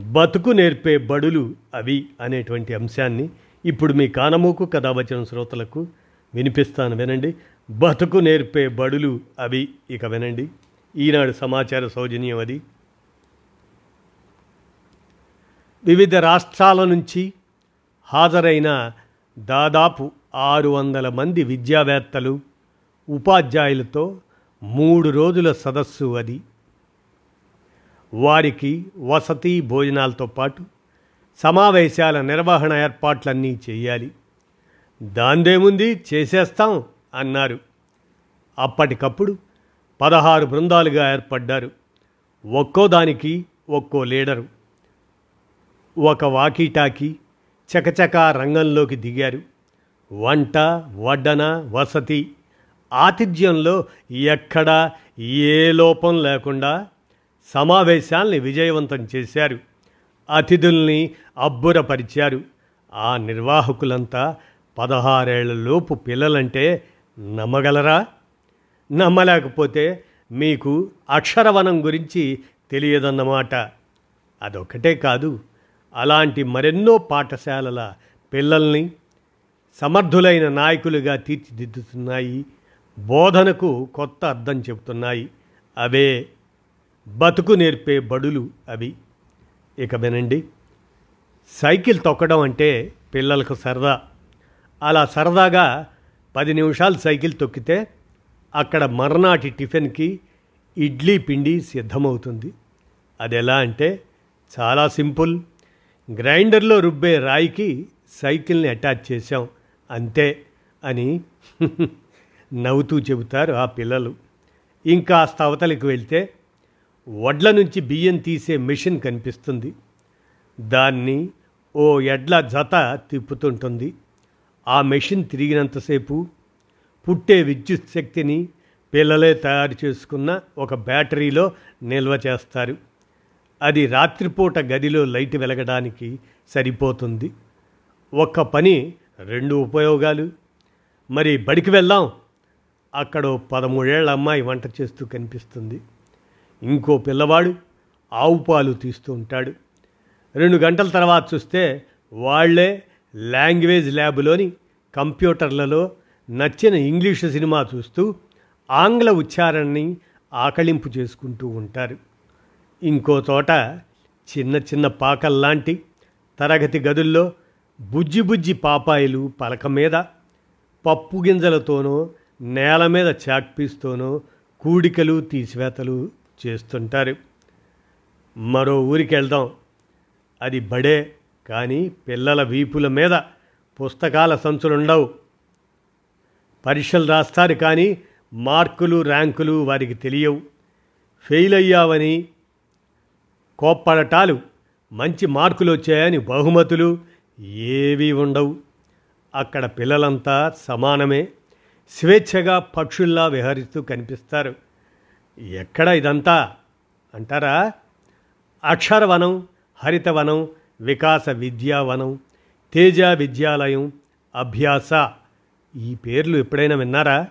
బతుకు నేర్పే బడులు అవి అనేటువంటి అంశాన్ని ఇప్పుడు మీ కానమూకు కథావచన శ్రోతలకు వినిపిస్తాను వినండి. బతుకు నేర్పే బడులు అవి ఇక వినండి. ఈనాడు సమాచార సౌజన్యం అది. వివిధ రాష్ట్రాల నుంచి హాజరైన దాదాపు ఆరు వందల మంది విద్యావేత్తలు ఉపాధ్యాయులతో మూడు రోజుల సదస్సు అది. వారికి వసతి భోజనాలతో పాటు సమావేశాల నిర్వహణ ఏర్పాట్లన్నీ చేయాలి. దాందేముంది చేసేస్తాం అన్నారు. అప్పటికప్పుడు పదహారు బృందాలుగా ఏర్పడ్డారు. ఒక్కో దానికి ఒక్కో లీడరు. ఒక వాకీటాకి చకచకా రంగంలోకి దిగారు. వంట వడ్డన వసతి ఆతిథ్యంలో ఎక్కడా ఏ లోపం లేకుండా సమావేశాల్ని విజయవంతం చేశారు. అతిథుల్ని అబ్బురపరిచారు. ఆ నిర్వాహకులంతా పదహారేళ్ళలోపు పిల్లలంటే నమ్మగలరా? నమ్మలేకపోతే మీకు అక్షరవనం గురించి తెలియదన్నమాట. అదొక్కటే కాదు అలాంటి మరెన్నో పాఠశాలల పిల్లల్ని సమర్థులైన నాయకులుగా తీర్చిదిద్దుతున్నాయి. బోధనకు కొత్త అర్థం చెబుతున్నాయి. అవే బతుకు నేర్పే బడులు అవి. ఇక వినండి. సైకిల్ తొక్కడం అంటే పిల్లలకు సరదా. అలా సరదాగా పది నిమిషాలు సైకిల్ తొక్కితే అక్కడ మర్నాటి టిఫిన్కి ఇడ్లీ పిండి సిద్ధమవుతుంది. అది ఎలా అంటే చాలా సింపుల్. గ్రైండర్లో రుబ్బే రాయికి సైకిల్ని అటాచ్ చేశాం. అంతే అని నవ్వుతూ చెబుతారు ఆ పిల్లలు. ఇంకా అవతలికి వెళ్తే వడ్ల నుంచి బియ్యం తీసే మెషిన్ కనిపిస్తుంది. దాన్ని ఓ ఎడ్ల జత తిప్పుతుంటుంది. ఆ మెషిన్ తిరిగినంతసేపు పుట్టే విద్యుత్ శక్తిని పిల్లలే తయారు చేసుకున్న ఒక బ్యాటరీలో నిల్వ చేస్తారు. అది రాత్రిపూట గదిలో లైట్ వెలగడానికి సరిపోతుంది. ఒక్క పని రెండు ఉపయోగాలు. మరి బడికి వెళ్దాం. అక్కడ పదమూడేళ్ళ అమ్మాయి వంట చేస్తూ కనిపిస్తుంది. ఇంకో పిల్లవాడు ఆవు పాలు తీస్తూ ఉంటాడు. రెండు గంటల తర్వాత చూస్తే వాళ్ళే లాంగ్వేజ్ ల్యాబ్లోని కంప్యూటర్లలో నచ్చిన ఇంగ్లీషు సినిమా చూస్తూ ఆంగ్ల ఉచ్చారణని ఆకళింపు చేసుకుంటూ ఉంటారు. ఇంకో చోట చిన్న చిన్న పాకల్లాంటి తరగతి గదుల్లో బుజ్జి బుజ్జి పాపాయిలు పలక మీద పప్పు గింజలతోనో నేల మీద చాక్పీస్తోనో కూడికలు తీసివేతలు చేస్తుంటారు. మరో ఊరికి వెళ్దాం. అది బడే కానీ పిల్లల వీపుల మీద పుస్తకాల సంచులుండవు. పరీక్షలు రాస్తారు కానీ మార్కులు ర్యాంకులు వారికి తెలియవు. ఫెయిల్ అయ్యావని కోప్పడటాలు మంచి మార్కులు వచ్చాయని బహుమతులు ఏవీ ఉండవు. అక్కడ పిల్లలంతా సమానమే. స్వేచ్ఛగా పక్షుల్లా విహరిస్తూ కనిపిస్తారు. ఎక్కడ ఇదంతా? అంటారా? అక్షరవనం హరితవనం వికాస విద్యావనం తేజ విద్యాలయం అభ్యాస. ఈ పేర్లు ఎప్పుడైనా విన్నారా?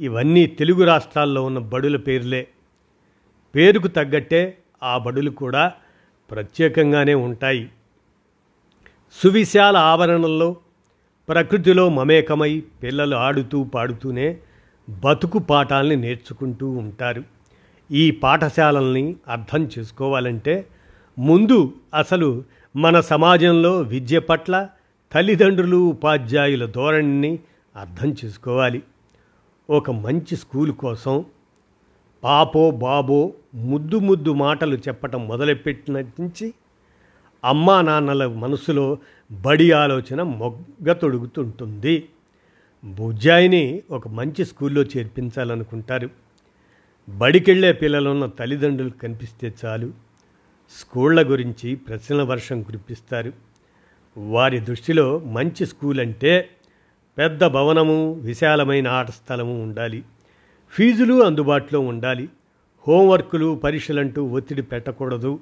ఇవన్నీ తెలుగు రాష్ట్రాల్లో ఉన్న బడుల పేర్లే. పేరుకు తగ్గట్టే ఆ బడులు కూడా ప్రత్యేకంగానే ఉంటాయి. సువిశాల ఆవరణల్లో ప్రకృతిలో మమేకమై పిల్లలు ఆడుతూ పాడుతూనే బతుకు పాఠాలని నేర్చుకుంటూ ఉంటారు. ఈ పాఠశాలల్ని అర్థం చేసుకోవాలంటే ముందు అసలు మన సమాజంలో విద్య పట్ల తల్లిదండ్రులు ఉపాధ్యాయుల ధోరణిని అర్థం చేసుకోవాలి. ఒక మంచి స్కూల్ కోసం పాపో బాబో ముద్దు ముద్దు మాటలు చెప్పటం మొదలుపెట్టిన నుంచి అమ్మా నాన్నల మనసులో బడి ఆలోచన మొగ్గ తొడుగుతుంటుంది. బుజ్జాయిని ఒక మంచి స్కూల్లో చేర్పించాలనుకుంటారు. బడికెళ్ళే పిల్లలున్న తల్లిదండ్రులు కనిపిస్తే చాలు. స్కూళ్ళ గురించి ప్రశ్నల వర్షం కురిపిస్తారు. వారి దృష్టిలో మంచి స్కూల్ అంటే పెద్ద భవనము విశాలమైన ఆట స్థలము ఉండాలి. ఫీజులు అందుబాటులో ఉండాలి. హోంవర్కులు పరీక్షలంటూ ఒత్తిడి పెట్టకూడదు.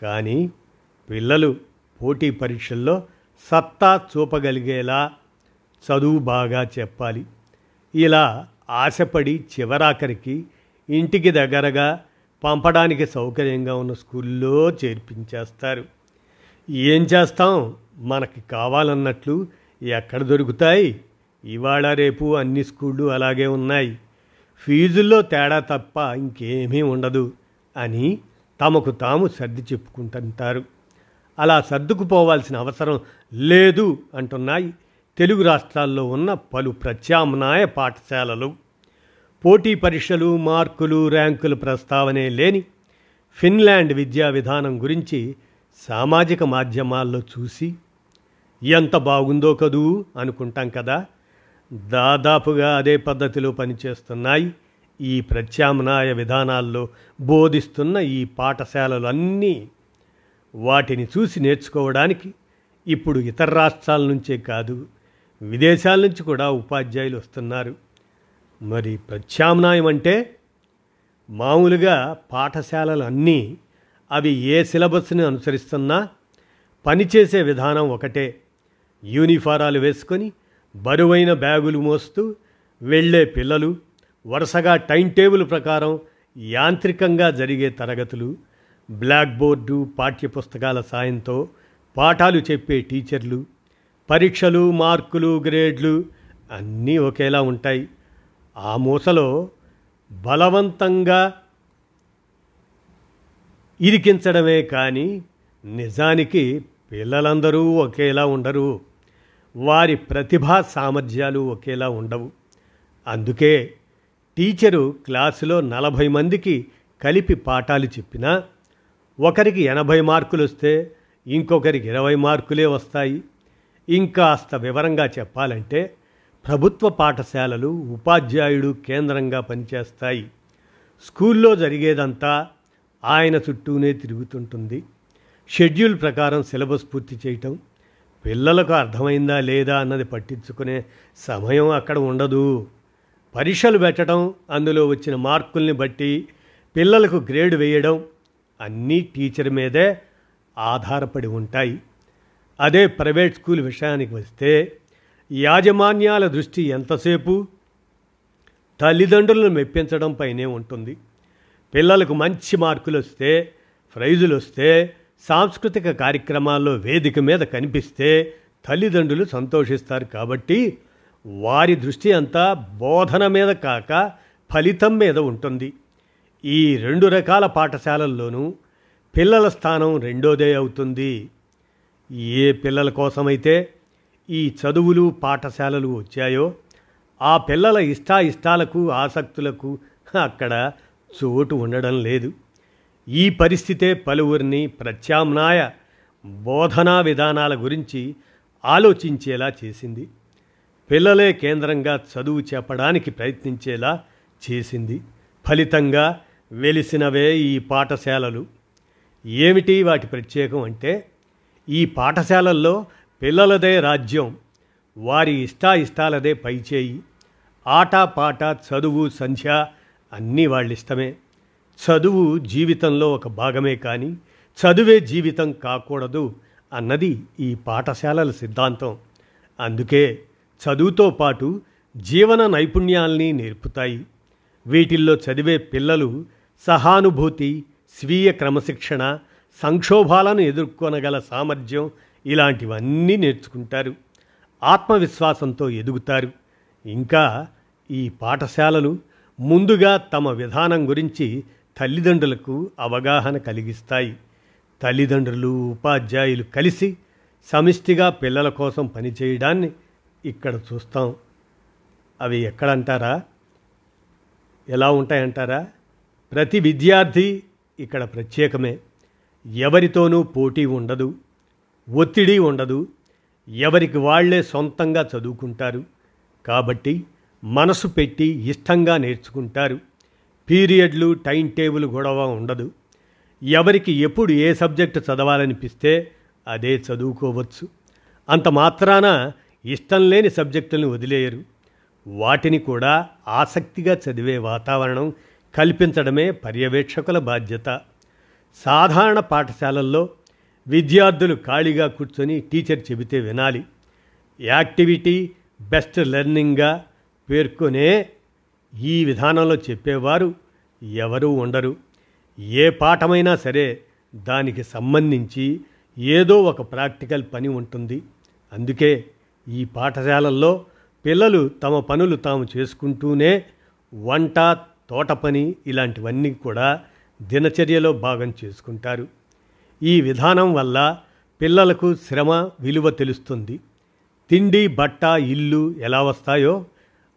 కానీ పిల్లలు పోటీ పరీక్షల్లో సత్తా చూపగలిగేలా చదువు బాగా చెప్పాలి. ఇలా ఆశపడి చివరాఖరికి ఇంటికి దగ్గరగా పంపడానికి సౌకర్యంగా ఉన్న స్కూల్లో చేర్పించేస్తారు. ఏం చేస్తాం? మనకి కావాలన్నట్లు ఎక్కడ దొరుకుతాయి? ఇవాళ రేపు అన్ని స్కూళ్ళు అలాగే ఉన్నాయి. ఫీజుల్లో తేడా తప్ప ఇంకేమీ ఉండదు అని తమకు తాము సర్ది చెప్పుకుంటుంటారు. అలా సర్దుకుపోవాల్సిన అవసరం లేదు అంటున్నాయి తెలుగు రాష్ట్రాల్లో ఉన్న పలు ప్రత్యామ్నాయ పాఠశాలలు పోటీ పరీక్షలు మార్కులు ర్యాంకులు ప్రస్తావనే లేని ఫిన్లాండ్ విద్యా విధానం గురించి సామాజిక మాధ్యమాల్లో చూసి ఎంత బాగుందో కదూ అనుకుంటాం కదా. దాదాపుగా అదే పద్ధతిలో పనిచేస్తున్నాయి ఈ ప్రత్యామ్నాయ విధానాల్లో బోధిస్తున్న ఈ పాఠశాలలు అన్నీ వాటిని చూసి నేర్చుకోవడానికి ఇప్పుడు ఇతర రాష్ట్రాల నుంచే కాదు విదేశాల నుంచి కూడా ఉపాధ్యాయులు వస్తున్నారు. మరి ప్రత్యామ్నాయం అంటే మామూలుగా పాఠశాలలు అన్నీ అవి ఏ సిలబస్ని అనుసరిస్తున్నా పనిచేసే విధానం ఒకటే. యూనిఫారాలు వేసుకొని బరువైన బ్యాగులు మోస్తూ వెళ్ళే పిల్లలు వరుసగా టైం టేబుల్ ప్రకారం యాంత్రికంగా జరిగే తరగతులు బ్లాక్ బోర్డు పాఠ్యపుస్తకాల సాయంతో పాఠాలు చెప్పే టీచర్లు పరీక్షలు మార్కులు గ్రేడ్లు అన్నీ ఒకేలా ఉంటాయి. ఆ మూసలో బలవంతంగా ఇరికించడమే కానీ నిజానికి పిల్లలందరూ ఒకేలా ఉండరు. వారి ప్రతిభా సామర్థ్యాలు ఒకేలా ఉండవు. అందుకే టీచరు క్లాసులో నలభై మందికి కలిపి పాఠాలు చెప్పినా ఒకరికి ఎనభై మార్కులు వస్తే ఇంకొకరికి ఇరవై మార్కులే వస్తాయి. ఇంకాస్త వివరంగా చెప్పాలంటే ప్రభుత్వ పాఠశాలలు ఉపాధ్యాయుడు కేంద్రంగా పనిచేస్తాయి. స్కూల్లో జరిగేదంతా ఆయన చుట్టూనే తిరుగుతుంటుంది. షెడ్యూల్ ప్రకారం సిలబస్ పూర్తి చేయటం పిల్లలకు అర్థమైందా లేదా అన్నది పట్టించుకునే సమయం అక్కడ ఉండదు. పరీక్షలు పెట్టడం అందులో వచ్చిన మార్కుల్ని బట్టి పిల్లలకు గ్రేడ్ వేయడం అన్నీ టీచర్ మీదే ఆధారపడి ఉంటాయి. అదే ప్రైవేట్ స్కూల్ విషయానికి వస్తే యాజమాన్యాల దృష్టి ఎంతసేపు? తల్లిదండ్రులను మెప్పించడం పైనే ఉంటుంది. పిల్లలకు మంచి మార్కులు వస్తే ప్రైజులు వస్తే సాంస్కృతిక కార్యక్రమాల్లో వేదిక మీద కనిపిస్తే తల్లిదండ్రులు సంతోషిస్తారు కాబట్టి వారి దృష్టి అంతా బోధన మీద కాక ఫలితం మీద ఉంటుంది. ఈ రెండు రకాల పాఠశాలల్లోనూ పిల్లల స్థానం రెండోదే అవుతుంది. ఏ పిల్లల కోసమైతే ఈ చదువులు పాఠశాలలు వచ్చాయో ఆ పిల్లల ఇష్టాయిష్టాలకు ఆసక్తులకు అక్కడ చోటు ఉండడం లేదు. ఈ పరిస్థితే పలువురిని ప్రత్యామ్నాయ బోధనా విధానాల గురించి ఆలోచించేలా చేసింది. పిల్లలే కేంద్రంగా చదువు చెప్పడానికి ప్రయత్నించేలా చేసింది. ఫలితంగా వెలిసినవే ఈ పాఠశాలలు. ఏమిటి వాటి ప్రత్యేకం అంటే ఈ పాఠశాలల్లో పిల్లలదే రాజ్యం వారి ఇష్టాయిష్టాలదే పైచేయి. ఆట పాట చదువు సంధ్య అన్నీ వాళ్ళ ఇష్టమే చదువు జీవితంలో ఒక భాగమే కానీ చదువే జీవితం కాకూడదు అన్నది ఈ పాఠశాలల సిద్ధాంతం. అందుకే చదువుతో పాటు జీవన నైపుణ్యాల్ని నేర్పుతాయి. వీటిల్లో చదివే పిల్లలు సహానుభూతి స్వీయ క్రమశిక్షణ సంక్షోభాలను ఎదుర్కొనగల సామర్థ్యం ఇలాంటివన్నీ నేర్చుకుంటారు. ఆత్మవిశ్వాసంతో ఎదుగుతారు. ఇంకా ఈ పాఠశాలలు ముందుగా తమ విధానం గురించి తల్లిదండ్రులకు అవగాహన కలిగిస్తాయి. తల్లిదండ్రులు ఉపాధ్యాయులు కలిసి సమిష్టిగా పిల్లల కోసం పనిచేయడాన్ని ఇక్కడ చూస్తాం. అవి ఎక్కడంటారా? ఎలా ఉంటాయంటారా? ప్రతి విద్యార్థి ఇక్కడ ప్రత్యేకమే. ఎవరితోనూ పోటీ ఉండదు ఒత్తిడి ఉండదు ఎవరికి వాళ్ళే సొంతంగా చదువుకుంటారు. కాబట్టి మనసు పెట్టి ఇష్టంగా నేర్చుకుంటారు. పీరియడ్లు టైం టేబుల్ గొడవ ఉండదు. ఎవరికి ఎప్పుడు ఏ సబ్జెక్టు చదవాలనిపిస్తే అదే చదువుకోవచ్చు. అంత మాత్రాన ఇష్టం లేని సబ్జెక్టులను వదిలేయరు. వాటిని కూడా ఆసక్తిగా చదివే వాతావరణం కల్పించడమే పర్యవేక్షకుల బాధ్యత. సాధారణ పాఠశాలల్లో విద్యార్థులు ఖాళీగా కూర్చొని టీచర్ చెబితే వినాలి. యాక్టివిటీ బెస్ట్ లెర్నింగ్గా పేర్కొనే ఈ విధానంలో చెప్పేవారు ఎవరూ ఉండరు. ఏ పాఠమైనా సరే దానికి సంబంధించి ఏదో ఒక ప్రాక్టికల్ పని ఉంటుంది. అందుకే ఈ పాఠశాలల్లో పిల్లలు తమ పనులు తాము చేసుకుంటూనే వంట తోట పని ఇలాంటివన్నీ కూడా దినచర్యలో భాగం చేసుకుంటారు. ఈ విధానం వల్ల పిల్లలకు శ్రమ విలువ తెలుస్తుంది. తిండి బట్ట ఇల్లు ఎలా వస్తాయో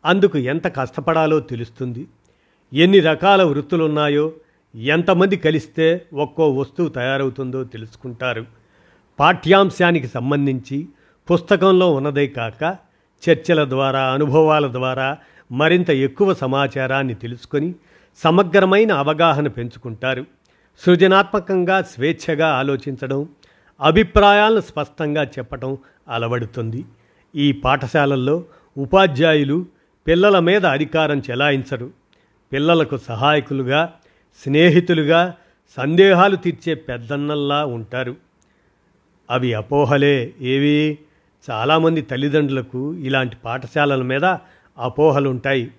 అందుకు ఎంత కష్టపడాలో తెలుస్తుంది. ఎన్ని రకాల వృత్తులున్నాయో ఎంతమంది కలిస్తే ఒక్కో వస్తువు తయారవుతుందో తెలుసుకుంటారు. పాఠ్యాంశానికి సంబంధించి పుస్తకంలో ఉన్నదే కాక చర్చల ద్వారా అనుభవాల ద్వారా మరింత ఎక్కువ సమాచారాన్ని తెలుసుకొని సమగ్రమైన అవగాహన పెంచుకుంటారు. సృజనాత్మకంగా స్వేచ్ఛగా ఆలోచించడం అభిప్రాయాలను స్పష్టంగా చెప్పటం అలవడుతుంది. ఈ పాఠశాలల్లో ఉపాధ్యాయులు పిల్లల మీద అధికారం చెలాయించరు. పిల్లలకు సహాయకులుగా స్నేహితులుగా సందేహాలు తీర్చే పెద్దన్నల్లా ఉంటారు. అవి అపోహలే ఏవి? చాలామంది తల్లిదండ్రులకు ఇలాంటి పాఠశాలల మీద అపోహలుంటాయి.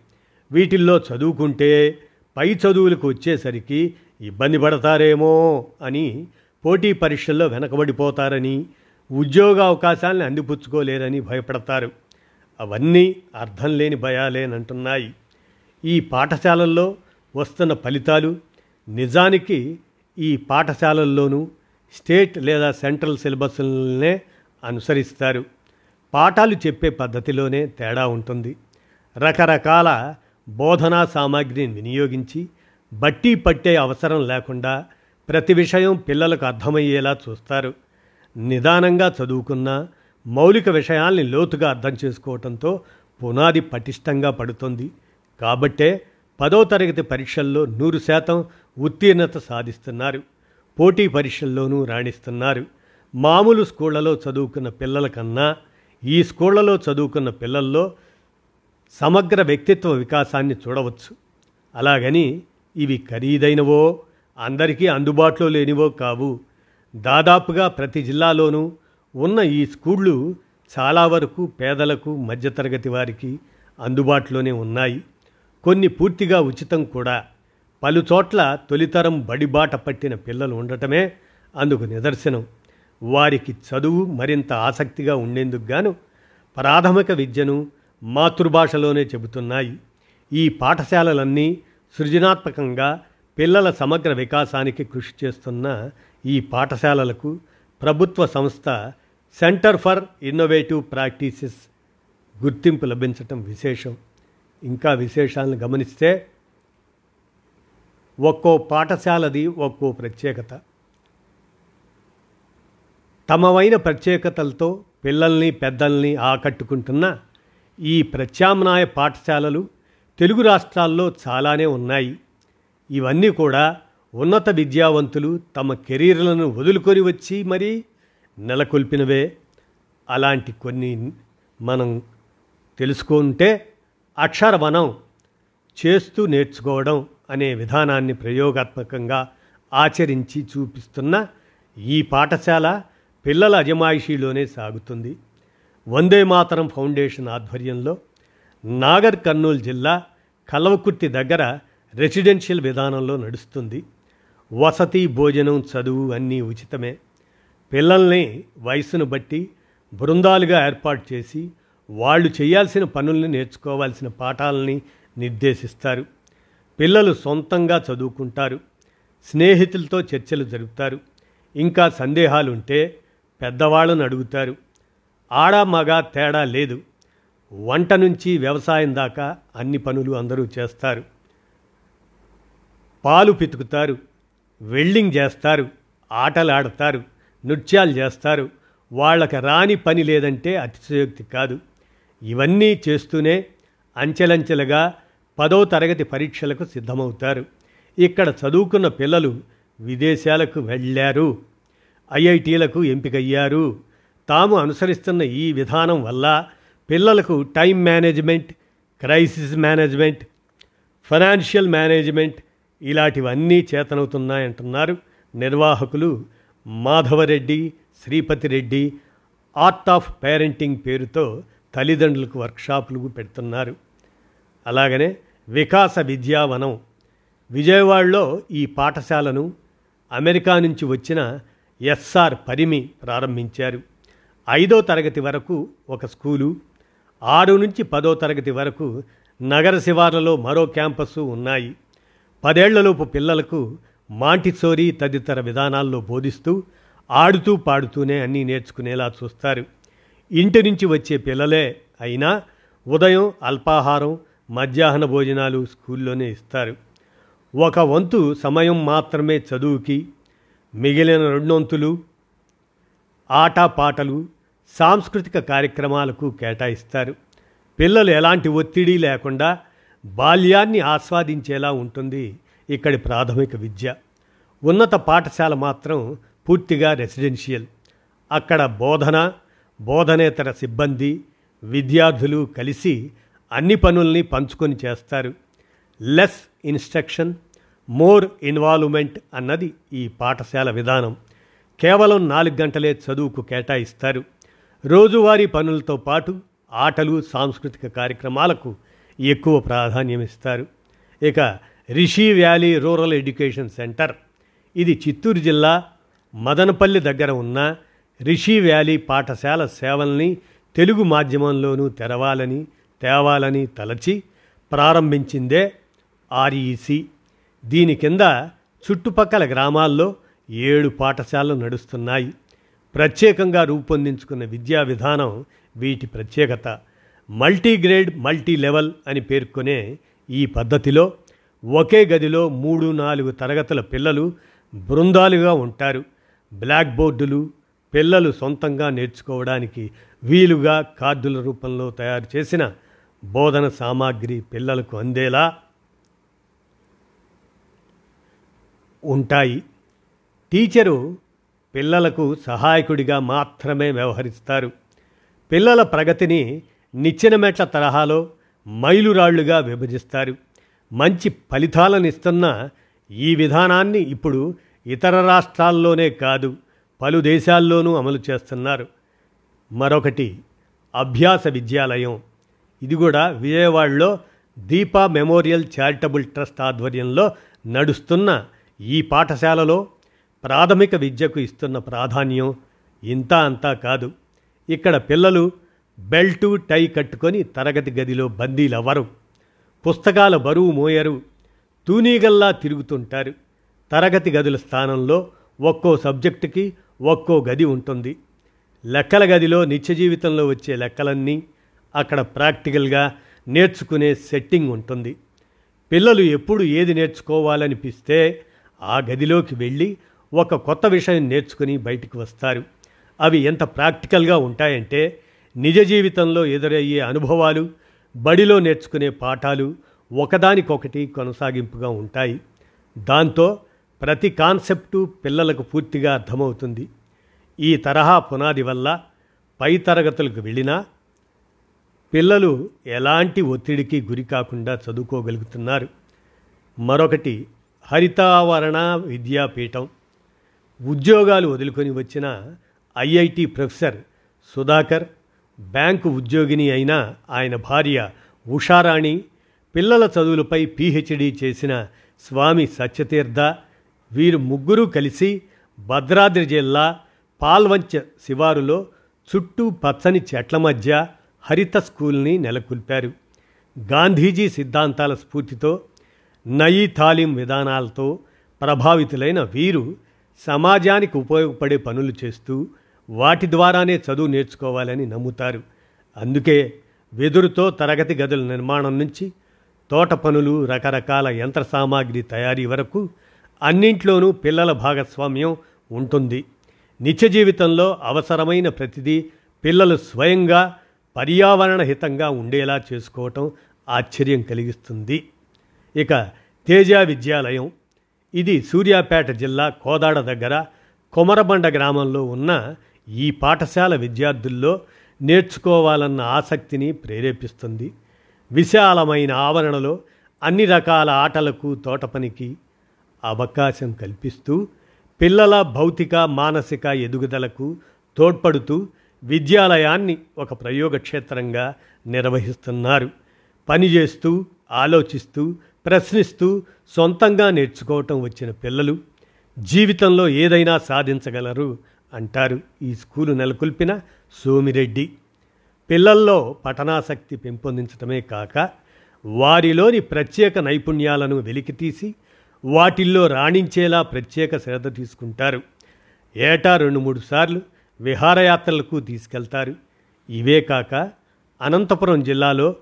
వీటిల్లో చదువుకుంటే పై చదువులకు వచ్చేసరికి ఇబ్బంది పడతారేమో అని పోటీ పరీక్షల్లో వెనకబడిపోతారని ఉద్యోగ అవకాశాలను అందిపుచ్చుకోలేరని భయపడతారు. అవన్నీ అర్థం లేని భయాలేనంటున్నాయి. ఈ పాఠశాలల్లో వస్తున్న ఫలితాలు నిజానికి ఈ పాఠశాలల్లోనూ స్టేట్ లేదా సెంట్రల్ సిలబస్లనే అనుసరిస్తారు. పాఠాలు చెప్పే పద్ధతిలోనే తేడా ఉంటుంది. రకరకాల బోధనా సామాగ్రిని వినియోగించి బట్టి పట్టే అవసరం లేకుండా ప్రతి విషయం పిల్లలకు అర్థమయ్యేలా చూస్తారు. నిదానంగా చదువుకున్న మౌలిక విషయాల్ని లోతుగా అర్థం చేసుకోవడంతో పునాది పటిష్టంగా పడుతుంది. కాబట్టే పదో తరగతి పరీక్షల్లో నూరు శాతం ఉత్తీర్ణత సాధిస్తున్నారు. పోటీ పరీక్షల్లోనూ రాణిస్తున్నారు. మామూలు స్కూళ్ళలో చదువుకున్న పిల్లల కన్నా ఈ స్కూళ్ళలో చదువుకున్న పిల్లల్లో సమగ్ర వ్యక్తిత్వ వికాసాన్ని చూడవచ్చు. అలాగని ఇవి ఖరీదైనవో అందరికీ అందుబాటులో లేనివో కావు. దాదాపుగా ప్రతి జిల్లాలోనూ ఉన్న ఈ స్కూళ్ళు చాలా వరకు పేదలకు మధ్యతరగతి వారికి అందుబాటులోనే ఉన్నాయి. కొన్ని పూర్తిగా ఉచితం కూడా. పలు చోట్ల తొలితరం బడిబాట పట్టిన పిల్లలు ఉండటమే అందుకు నిదర్శనం. వారికి చదువు మరింత ఆసక్తిగా ఉండేందుకు గాను ప్రాథమిక విద్యను మాతృభాషలోనే చెబుతున్నాయి. ఈ పాఠశాలలన్నీ సృజనాత్మకంగా పిల్లల సమగ్ర వికాసానికి కృషి చేస్తున్న ఈ పాఠశాలలకు ప్రభుత్వ సంస్థ సెంటర్ ఫర్ ఇన్నోవేటివ్ ప్రాక్టీసెస్ గుర్తింపు లభించటం విశేషం. ఇంకా విశేషాలను గమనిస్తే ఒక్కో పాఠశాలది ఒక్కో ప్రత్యేకత. తమవైన ప్రత్యేకతలతో పిల్లల్ని పెద్దల్ని ఆకట్టుకుంటున్న ఈ ప్రత్యామ్నాయ పాఠశాలలు తెలుగు రాష్ట్రాల్లో చాలానే ఉన్నాయి. ఇవన్నీ కూడా ఉన్నత విద్యావంతులు తమ కెరీర్లను వదులుకొని వచ్చి మరీ నెలకొల్పినవే. అలాంటి కొన్ని మనం తెలుసుకుంటే అక్షరవనం చేస్తూ నేర్చుకోవడం అనే విధానాన్ని ప్రయోగాత్మకంగా ఆచరించి చూపిస్తున్న ఈ పాఠశాల పిల్లల అజమాయిషీలోనే సాగుతుంది. వందే మాతరం ఫౌండేషన్ ఆధ్వర్యంలో నాగర్ కర్నూలు జిల్లా కలవకుర్తి దగ్గర రెసిడెన్షియల్ విధానంలో నడుస్తుంది. వసతి భోజనం చదువు అన్నీ ఉచితమే. పిల్లల్ని వయసును బట్టి బృందాలుగా ఏర్పాటు చేసి వాళ్ళు చేయాల్సిన పనుల్ని నేర్చుకోవాల్సిన పాఠాలని నిర్దేశిస్తారు. పిల్లలు సొంతంగా చదువుకుంటారు. స్నేహితులతో చర్చలు జరుపుతారు. ఇంకా సందేహాలు ఉంటే పెద్దవాళ్ళను అడుగుతారు. ఆడ మగ తేడా లేదు. వంట నుంచి వ్యవసాయం దాకా అన్ని పనులు అందరూ చేస్తారు. పాలు పితుకుతారు వెల్డింగ్ చేస్తారు ఆటలు ఆడతారు నృత్యాలు చేస్తారు. వాళ్ళకి రాని పని లేదంటే అతిశయోక్తి కాదు. ఇవన్నీ చేస్తూనే అంచెలంచెలుగా పదో తరగతి పరీక్షలకు సిద్ధమవుతారు. ఇక్కడ చదువుకున్న పిల్లలు విదేశాలకు వెళ్ళారు. ఐఐటీలకు ఎంపికయ్యారు. తాము అనుసరిస్తున్న ఈ విధానం వల్ల పిల్లలకు time management crisis management financial management ఇలాంటివన్నీ చేతనవుతున్నాయంటున్నారు నిర్వాహకులు Madhava Reddy Sripathi Reddy art of parenting పేరుతో తల్లిదండ్రులకు వర్క్షాపులు పెడుతున్నారు. అలాగనే వికాస విద్యావనం. విజయవాడలో ఈ పాఠశాలను అమెరికా నుంచి వచ్చిన ఎస్ఆర్ పరిమి ప్రారంభించారు. ఐదో తరగతి వరకు ఒక స్కూలు ఆరు నుంచి పదో తరగతి వరకు నగర శివార్లలో మరో క్యాంపస్సు ఉన్నాయి. పదేళ్ళలోపు పిల్లలకు మాంటిసోరీ తదితర విధానాల్లో బోధిస్తూ ఆడుతూ పాడుతూనే అన్నీ నేర్చుకునేలా చూస్తారు. ఇంటి నుంచి వచ్చే పిల్లలే అయినా ఉదయం అల్పాహారం మధ్యాహ్న భోజనాలు స్కూల్లోనే ఇస్తారు. ఒక వంతు సమయం మాత్రమే చదువుకి మిగిలిన రెండొంతులు ఆటపాటలు సాంస్కృతిక కార్యక్రమాలకు కేటాయిస్తారు. పిల్లలు ఎలాంటి ఒత్తిడి లేకుండా బాల్యాన్ని ఆస్వాదించేలా ఉంటుంది ఇక్కడి ప్రాథమిక విద్య. ఉన్నత పాఠశాల మాత్రం పూర్తిగా రెసిడెన్షియల్. అక్కడ బోధన బోధనేతర సిబ్బంది విద్యార్థులు కలిసి అన్ని పనుల్ని పంచుకొని చేస్తారు. లెస్ ఇన్స్ట్రక్షన్ మోర్ ఇన్వాల్వ్మెంట్ అన్నది ఈ పాఠశాల విధానం. కేవలం నాలుగు గంటలే చదువుకు కేటాయిస్తారు. రోజువారీ పనులతో పాటు ఆటలు సాంస్కృతిక కార్యక్రమాలకు ఎక్కువ ప్రాధాన్యం ఇస్తారు ఇక Rishi Valley Rural Education Centre ఇది చిత్తూరు జిల్లా మదనపల్లి దగ్గర ఉన్న రిషి వ్యాలీ పాఠశాల సేవల్ని తెలుగు మాధ్యమంలోనూ తెరవాలని తేవాలని తలచి ప్రారంభించిందే ఆర్ఈసి. దీని కింద చుట్టుపక్కల గ్రామాల్లో ఏడు పాఠశాలలు నడుస్తున్నాయి. ప్రత్యేకంగా రూపొందించుకున్న విద్యా విధానం వీటి ప్రత్యేకత. మల్టీగ్రేడ్ మల్టీ లెవెల్ అని పేర్కొనే ఈ పద్ధతిలో ఒకే గదిలో మూడు నాలుగు తరగతుల పిల్లలు బృందాలుగా ఉంటారు. బ్లాక్ బోర్డులు పిల్లలు సొంతంగా నేర్చుకోవడానికి వీలుగా కార్డుల రూపంలో తయారు చేసిన బోధన సామాగ్రి పిల్లలకు అందేలా ఉంటాయి. టీచరు పిల్లలకు సహాయకుడిగా మాత్రమే వ్యవహరిస్తారు. పిల్లల ప్రగతిని నిచ్చెన మెట్ల తరహాలో మైలురాళ్ళుగా విభజిస్తారు. మంచి ఫలితాలను ఇస్తున్న ఈ విధానాన్ని ఇప్పుడు ఇతర రాష్ట్రాల్లోనే కాదు పలు దేశాల్లోనూ అమలు చేస్తున్నారు. మరొకటి అభ్యాస విద్యాలయం. ఇది కూడా విజయవాడలో దీపా మెమోరియల్ చారిటబుల్ ట్రస్ట్ ఆధ్వర్యంలో నడుస్తున్న ఈ పాఠశాలలో ప్రాథమిక విద్యకు ఇస్తున్న ప్రాధాన్యం ఇంత అంతా కాదు. ఇక్కడ పిల్లలు బెల్టు టై కట్టుకొని తరగతి గదిలో బందీలవ్వరు. పుస్తకాల బరువు మోయరు. తూనీగల్లా తిరుగుతుంటారు. తరగతి గదుల స్థానంలో ఒక్కో సబ్జెక్టుకి ఒక్కో గది ఉంటుంది. లెక్కల గదిలో నిత్య జీవితంలో వచ్చే లెక్కలన్నీ అక్కడ ప్రాక్టికల్గా నేర్చుకునే సెట్టింగ్ ఉంటుంది. పిల్లలు ఎప్పుడు ఏది నేర్చుకోవాలనిపిస్తే ఆ గదిలోకి వెళ్ళి ఒక కొత్త విషయం నేర్చుకుని బయటికి వస్తారు. అవి ఎంత ప్రాక్టికల్గా ఉంటాయంటే నిజ జీవితంలో ఎదురయ్యే అనుభవాలు బడిలో నేర్చుకునే పాఠాలు ఒకదానికొకటి కొనసాగింపుగా ఉంటాయి. దాంతో ప్రతి కాన్సెప్టు పిల్లలకు పూర్తిగా అర్థమవుతుంది. ఈ తరహా పునాది వల్ల పై తరగతులకు వెళ్ళినా పిల్లలు ఎలాంటి ఒత్తిడికి గురి కాకుండా చదువుకోగలుగుతున్నారు. మరొకటి హరితావరణ విద్యాపీఠం. ఉద్యోగాలు వదులుకొని వచ్చిన ఐఐటి ప్రొఫెసర్ సుధాకర్ బ్యాంకు ఉద్యోగిని అయిన ఆయన భార్య ఉషారాణి పిల్లల చదువులపై పీహెచ్డీ చేసిన స్వామి సత్యతీర్థ వీరు ముగ్గురూ కలిసి భద్రాద్రి జిల్లా పాల్వంచ శివారులో చుట్టూ పచ్చని చెట్ల మధ్య హరిత స్కూల్ని నెలకొల్పారు. గాంధీజీ సిద్ధాంతాల స్ఫూర్తితో నయీ తాలీం విధానాలతో ప్రభావితులైన వీరు సమాజానికి ఉపయోగపడే పనులు చేస్తూ వాటి ద్వారానే చదువు నేర్చుకోవాలని నమ్ముతారు. అందుకే వెదురుతో తరగతి గదుల నిర్మాణం నుంచి తోట పనులు రకరకాల యంత్ర సామాగ్రి తయారీ వరకు అన్నింట్లోనూ పిల్లల భాగస్వామ్యం ఉంటుంది. నిత్య జీవితంలో అవసరమైన ప్రతిదీ పిల్లలు స్వయంగా పర్యావరణ హితంగా ఉండేలా చేసుకోవటం ఆశ్చర్యం కలిగిస్తుంది. ఇక తేజ విద్యాలయం ఇది సూర్యాపేట జిల్లా కోదాడ దగ్గర కొమరబండ గ్రామంలో ఉన్న ఈ పాఠశాల విద్యార్థుల్లో నేర్చుకోవాలన్న ఆసక్తిని ప్రేరేపిస్తుంది. విశాలమైన ఆవరణలో అన్ని రకాల ఆటలకు తోటపనికి అవకాశం కల్పిస్తూ పిల్లల భౌతిక మానసిక ఎదుగుదలకు తోడ్పడుతూ విద్యాలయాన్ని ఒక ప్రయోగక్షేత్రంగా నిర్వహిస్తున్నారు. పనిచేస్తూ ఆలోచిస్తూ ప్రశ్నిస్తూ సొంతంగా నేర్చుకోవటం వచ్చిన పిల్లలు జీవితంలో ఏదైనా సాధించగలరు అంటారు ఈ స్కూలు నెలకొల్పిన సోమిరెడ్డి. పిల్లల్లో పఠనాసక్తి పెంపొందించడమే కాక వారిలోని ప్రత్యేక నైపుణ్యాలను వెలికితీసి వాటిల్లో రాణించేలా ప్రత్యేక శ్రద్ధ తీసుకుంటారు. ఏటా రెండు మూడు సార్లు విహారయాత్రలకు తీసుకెళ్తారు. ఇవే కాక అనంతపురం జిల్లాలో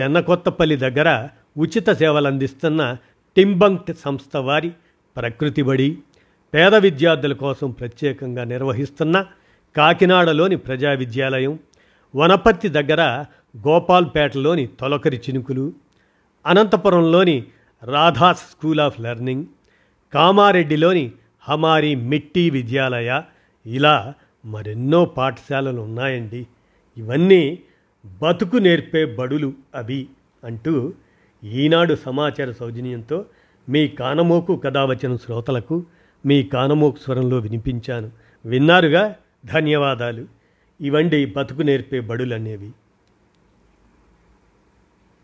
చెన్నకొత్తపల్లి దగ్గర ఉచిత సేవలు అందిస్తున్న టింబంక్ట్ సంస్థ వారి ప్రకృతి బడి పేద విద్యార్థుల కోసం ప్రత్యేకంగా నిర్వహిస్తున్న కాకినాడలోని ప్రజా విద్యాలయం వనపర్తి దగ్గర గోపాల్పేటలోని తొలకరి చినుకులు అనంతపురంలోని రాధాస్ స్కూల్ ఆఫ్ లెర్నింగ్ కామారెడ్డిలోని హమారి మిట్టి విద్యాలయ ఇలా మరెన్నో పాఠశాలలు ఉన్నాయండి. ఇవన్నీ బతుకు నేర్పే బడులు అవి అంటూ ఈనాడు సమాచార సౌజన్యంతో మీ కానమోకు కథావచన శ్రోతలకు మీ కానమోకు స్వరంలో వినిపించాను. విన్నారుగా? ధన్యవాదాలు. ఇవండి బతుకు నేర్పే బడులనేవి.